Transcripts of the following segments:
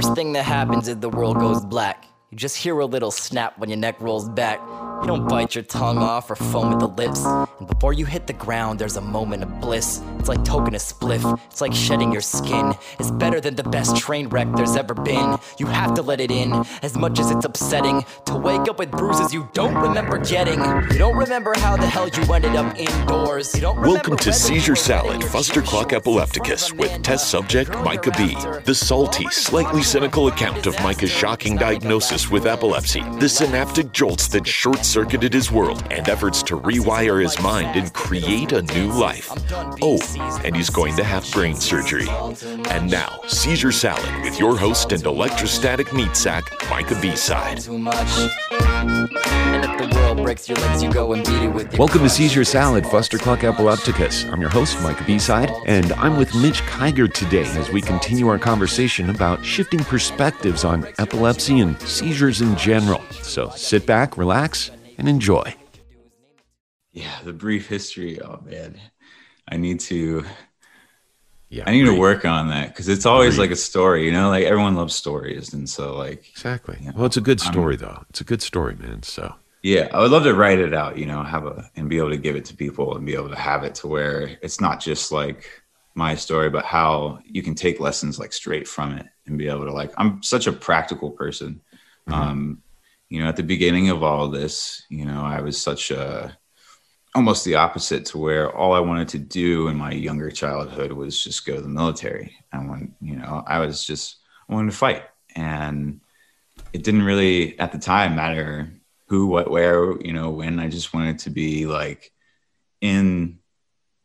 first thing that happens uh-huh. is the world goes black. You just hear a little snap when your neck rolls back. You don't bite your tongue off or foam at the lips. And before you hit the ground, there's a moment of bliss. Like toking a spliff, it's like shedding your skin. It's better than the best train wreck there's ever been. You have to let it in, as much as it's upsetting. To wake up with bruises you don't remember getting. You don't remember how the hell you ended up indoors. You don't Welcome to Seizure Salad, Fustercluck Epilepticus, with test subject Micah B. The salty, slightly cynical account of Micah's shocking diagnosis with epilepsy, the synaptic jolts that short circuited his world, and efforts to rewire his mind and create a new life. Oh, and he's going to have brain surgery. And now, Seizure Salad with your host and electrostatic meat sack, Micah B-Side. Too much. And if the world breaks your legs, you go and beat it with your Welcome to crutch. Seizure Salad, Fustercluck Epilepticus. I'm your host, Micah B-Side, and I'm with Mitch Kiger today as we continue our conversation about shifting perspectives on epilepsy and seizures in general. So sit back, relax, and enjoy. Yeah, the brief history. Oh man, I need to. Yeah, I need to work on that because it's always like a story, you know. Like everyone loves stories, and so like, Exactly. Yeah. Well, it's a good I'm- story, though. It's a good story, man. So yeah, I would love to write it out, you know, have a and be able to give it to people and be able to have it to where it's not just like my story, but how you can take lessons like straight from it and be able to like. I'm such a practical person. Mhm. Um, you know, at the beginning of all this, you know, I was such a almost the opposite to where all I wanted to do in my younger childhood was just go to the military. I want, you know, I was just I wanted to fight, and it didn't really at the time matter who, what, where, you know, when. I just wanted to be like in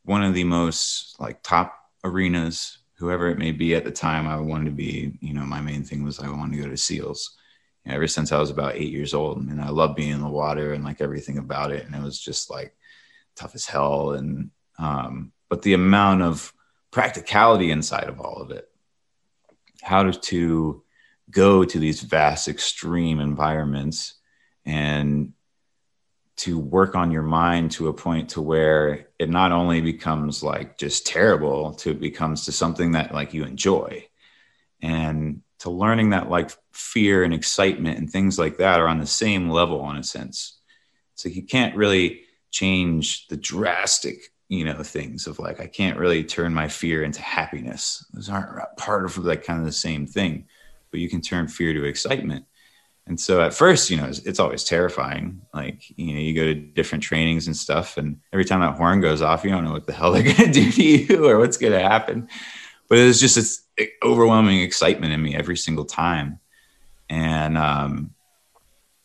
one of the most like top arenas, whoever it may be at the time. I wanted to be, you know, my main thing was I wanted to go to SEALs. You know, ever since I was about eight years old, and I loved being in the water and like everything about it, and it was just like tough as hell. And um but the amount of practicality inside of all of it how to, go to these vast extreme environments and to work on your mind to a point to where it not only becomes like just terrible to it becomes to something that like you enjoy. And to learning that like fear and excitement and things like that are on the same level in a sense. So you can't really change the drastic you know things of like i can't really turn my fear into happiness. Those aren't part of like kind of the same thing but you can turn fear to excitement. And so at first you know it's, it's always terrifying. Like you know you go to different trainings and stuff and every time that horn goes off you don't know what the hell they're going to do to you or what's going to happen. But it was just this overwhelming excitement in me every single time. And um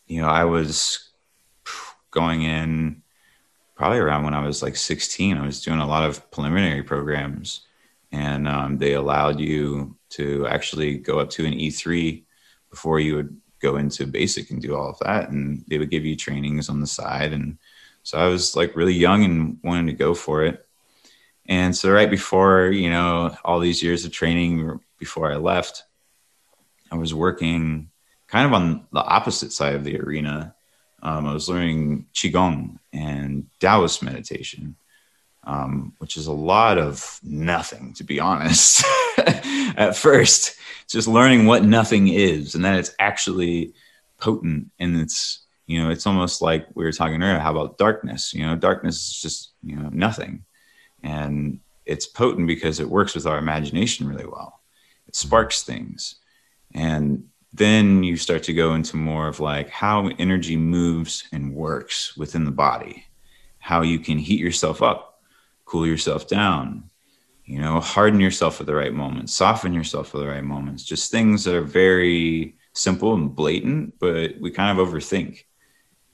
you know i was going in probably around when I was like 16. I was doing a lot of preliminary programs, and um, they allowed you to actually go up to an E3 before you would go into basic and do all of that. And they would give you trainings on the side. And so I was like really young and wanted to go for it. And so right before, you know, all these years of training before I left, I was working kind of on the opposite side of the arena um, I was learning Qigong and Taoist meditation, um, which is a lot of nothing, to be honest. At first, just learning what nothing is, and that it's actually potent, and it's you know, it's almost like we were talking earlier. How about darkness? You know, darkness is just you know nothing, and it's potent because it works with our imagination really well. It sparks things, and then you start to go into more of like how energy moves and works within the body, how you can heat yourself up, cool yourself down, you know, harden yourself at the right moments, soften yourself at the right moments, just things that are very simple and blatant, but we kind of overthink.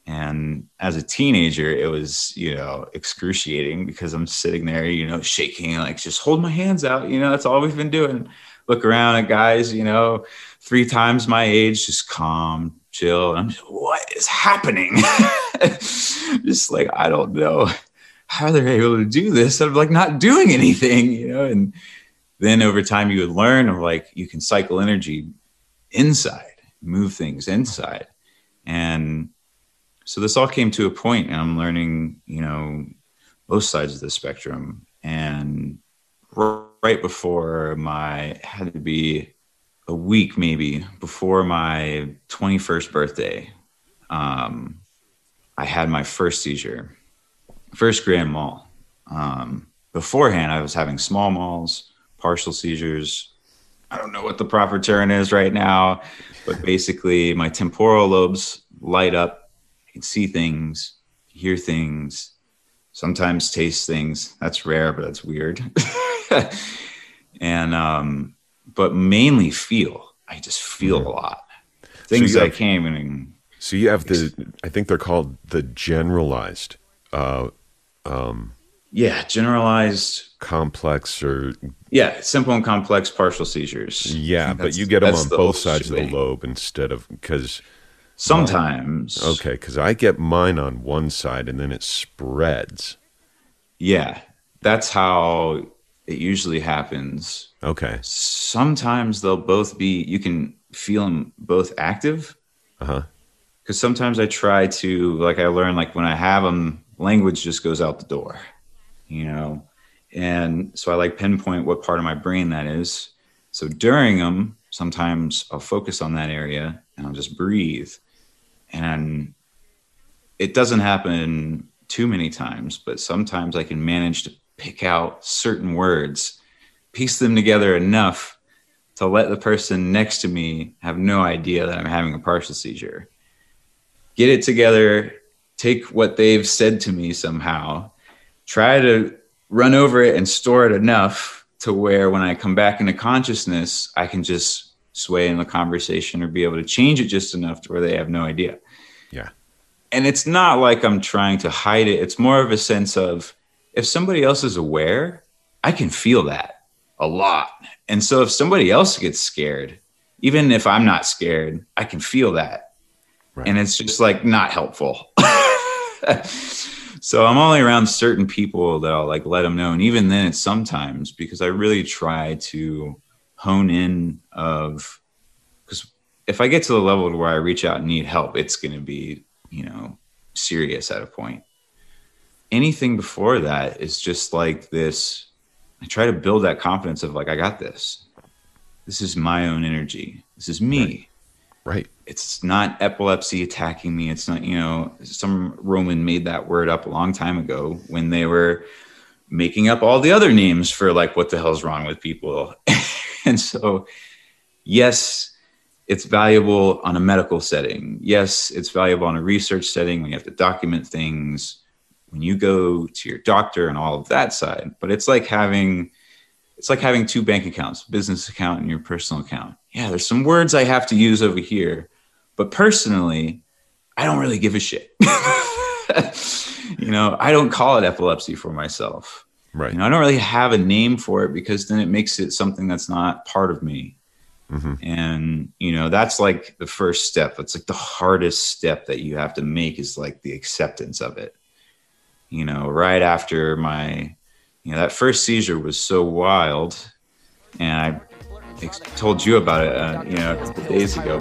And as a teenager, it was, you know, excruciating because I'm sitting there, you know, shaking, like just hold my hands out. You know, that's all we've been doing. Look around at guys, you know, three times my age, just calm, chill. And I'm just, what is happening? just like, I don't know how they're able to do this. I'm like not doing anything, you know, and then over time you would learn of like you can cycle energy inside, move things inside. And so this all came to a point and I'm learning, you know, both sides of the spectrum. Right before my had to be a week maybe before my 21st birthday, um, I had my first seizure, first grand mal. Um, beforehand, I was having small mals, partial seizures. I don't know what the proper term is right now, but basically, my temporal lobes light up. I can see things, hear things, sometimes taste things. That's rare, but that's weird. and um, but mainly feel. I just feel a lot. Things I have- can't even. So you have the, I think they're called the generalized uh, Yeah, generalized. complex or Yeah, simple and complex partial seizures. Yeah, but you get them on the both sides of the lobe instead of because Sometimes. okay, because I get mine on one side and then it spreads. Yeah, that's how it usually happens. Okay, Sometimes they'll both be. You can feel them both active. uh huh. because sometimes I try to like I learn like when I have them, language just goes out the door, you know, and so I like pinpoint what part of my brain that is. So during them, sometimes I'll focus on that area and I'll just breathe, and it doesn't happen too many times, but sometimes I can manage to pick out certain words, piece them together enough to let the person next to me have no idea that I'm having a partial seizure get it together, take what they've said to me somehow, try to run over it and store it enough to where when I come back into consciousness, I can just sway in the conversation or be able to change it just enough to where they have no idea. Yeah. And it's not like I'm trying to hide it. It's more of a sense of if somebody else is aware, I can feel that a lot. And so if somebody else gets scared, even if I'm not scared, I can feel that Right. and it's just like not helpful. so I'm only around certain people that I'll like let them know, and even then, it's sometimes because I really try to hone in of because if I get to the level where I reach out and need help, it's going to be you know serious at a point. Anything before that is just like this. I try to build that confidence of like I got this. This is my own energy. This is me Right. it's not epilepsy attacking me. It's not, you know, some Roman made that word up a long time ago when they were making up all the other names for like what the hell's wrong with people. and so, yes, it's valuable on a medical setting. Yes, it's valuable on a research setting when you have to document things, when you go to your doctor and all of that side. But it's like having it's like having two bank accounts, business account and your personal account. Yeah, there's some words I have to use over here, but personally, I don't really give a shit. you know, I don't call it epilepsy for myself. Right. You know, I don't really have a name for it because then it makes it something that's not part of me. Mhm. And, you know, that's like the first step. It's like the hardest step that you have to make is like the acceptance of it. You know, right after my, you know, that first seizure was so wild. And I told you about it, uh, you know, a couple days ago.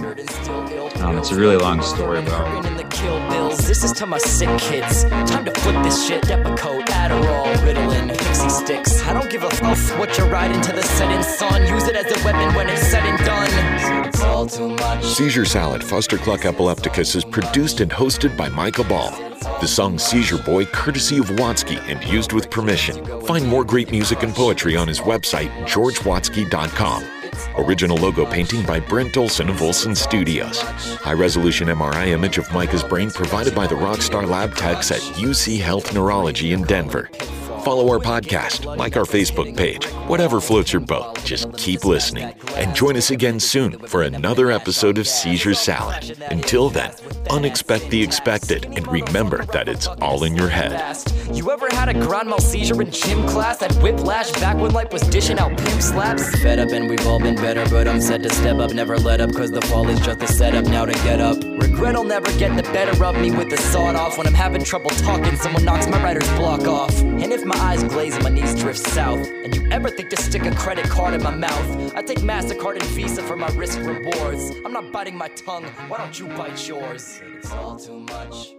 Um, it's a really long story, the kill bills. This is to my sick kids. Time to flip this shit. Depakote, Adderall, Ritalin, Pixy Stix. I don't give a fuck what you're riding to the setting sun. Use it as a weapon when it's said and done. It's all too much. Seizure Salad Fustercluck Epilepticus is produced and hosted by Michael Ball. The song Seizure Boy, courtesy of Watsky and used with permission. Find more great music and poetry on his website, georgewatsky.com. Original logo painting by Brent Olson of Olson Studios. High resolution MRI image of Micah's brain provided by the Rockstar Lab techs at UC Health Neurology in Denver. Follow our podcast, like our Facebook page, whatever floats your boat. Just keep listening and join us again soon for another episode of Seizure Salad. Until then, unexpect the expected and remember that it's all in your head. You ever had a grand mal seizure in gym class? That whiplash back when life was dishing out pimp slaps? Fed up and we've all been better, but I'm set to step up. Never let up, cause the fall is just a setup now to get up. Regret'll never get the better of me with the sawed off. When I'm having trouble talking, someone knocks my writer's block off. And if my eyes glaze and my knees drift south, and you ever think to stick a credit card in my mouth, I take MasterCard and Visa for my risk rewards. I'm not biting my tongue, why don't you bite yours? It's all too much.